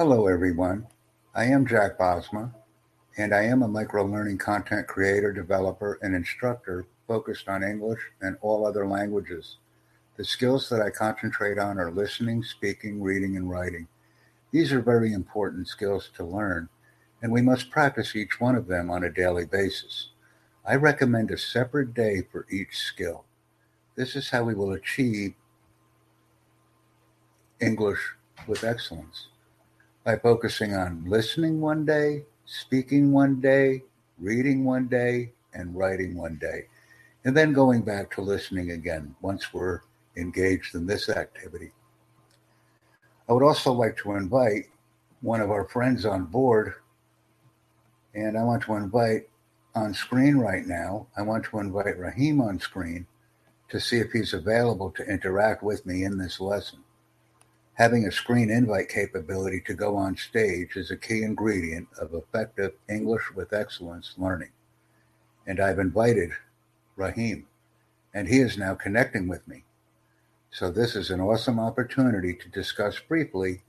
Hello, everyone. I am Jack Bosma, and I am a micro-learning content creator, developer, and instructor focused on English and all other languages. The skills that I concentrate on are listening, speaking, reading, and writing. These are very important skills to learn, and we must practice each one of them on a daily basis. I recommend a separate day for each skill. This is how we will achieve English with excellence by focusing on listening one day, speaking one day, reading one day, and writing one day, and then going back to listening again once we're engaged in this activity. I would also like to invite one of our friends on board, and I want to invite on screen right now, I want to invite Rahim on screen to see if he's available to interact with me in this lesson. Having a screen invite capability to go on stage is a key ingredient of effective English with excellence learning. And I've invited Rahim, and he is now connecting with me. So, this is an awesome opportunity to discuss briefly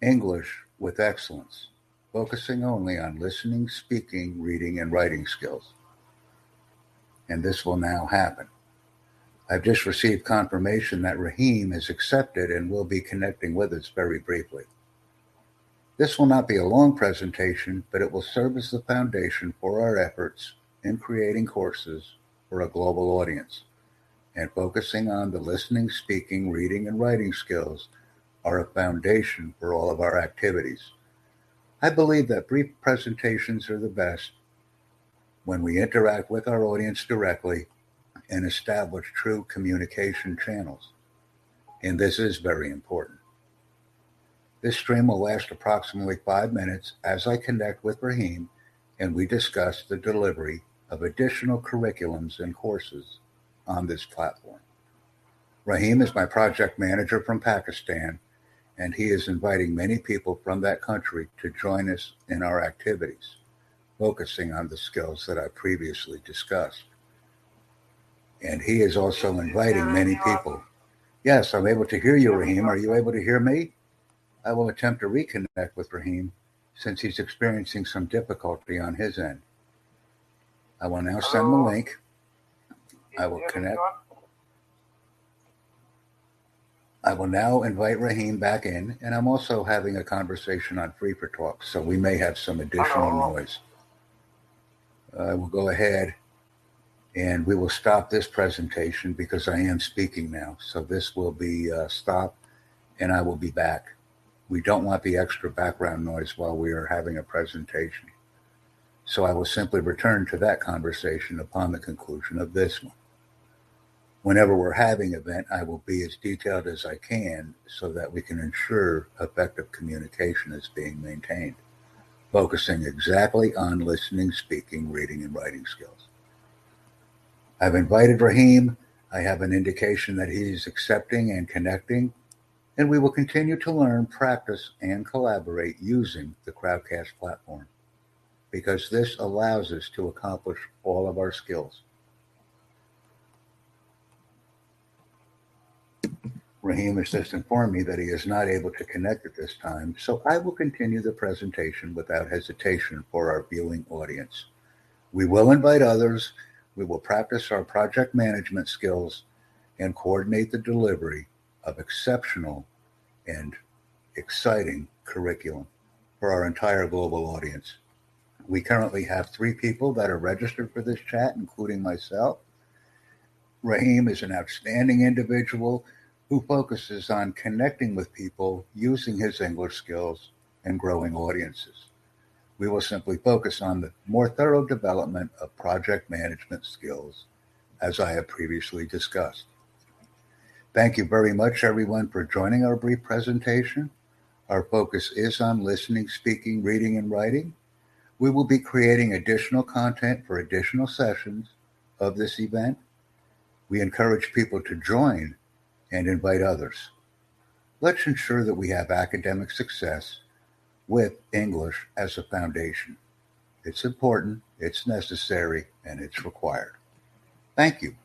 English with excellence, focusing only on listening, speaking, reading, and writing skills. And this will now happen. I've just received confirmation that Rahim is accepted and will be connecting with us very briefly. This will not be a long presentation, but it will serve as the foundation for our efforts in creating courses for a global audience and focusing on the listening, speaking, reading, and writing skills are a foundation for all of our activities. I believe that brief presentations are the best when we interact with our audience directly and establish true communication channels. And this is very important. This stream will last approximately five minutes as I connect with Rahim and we discuss the delivery of additional curriculums and courses on this platform. Rahim is my project manager from Pakistan, and he is inviting many people from that country to join us in our activities, focusing on the skills that I previously discussed. And he is also inviting many people. Yes, I'm able to hear you, Rahim. Are you able to hear me? I will attempt to reconnect with Rahim since he's experiencing some difficulty on his end. I will now send the link. I will connect. I will now invite Rahim back in, and I'm also having a conversation on Free for Talk, so we may have some additional noise. I will go ahead and we will stop this presentation because I am speaking now. So this will be uh, stopped and I will be back. We don't want the extra background noise while we are having a presentation. So I will simply return to that conversation upon the conclusion of this one. Whenever we're having event, I will be as detailed as I can so that we can ensure effective communication is being maintained, focusing exactly on listening, speaking, reading, and writing skills. I've invited Raheem. I have an indication that he's accepting and connecting, and we will continue to learn, practice, and collaborate using the Crowdcast platform because this allows us to accomplish all of our skills. Raheem has just informed me that he is not able to connect at this time, so I will continue the presentation without hesitation for our viewing audience. We will invite others we will practice our project management skills and coordinate the delivery of exceptional and exciting curriculum for our entire global audience. We currently have three people that are registered for this chat, including myself. Raheem is an outstanding individual who focuses on connecting with people using his English skills and growing audiences we will simply focus on the more thorough development of project management skills, as I have previously discussed. Thank you very much, everyone, for joining our brief presentation. Our focus is on listening, speaking, reading, and writing. We will be creating additional content for additional sessions of this event. We encourage people to join and invite others. Let's ensure that we have academic success with English as a foundation. It's important, it's necessary, and it's required. Thank you.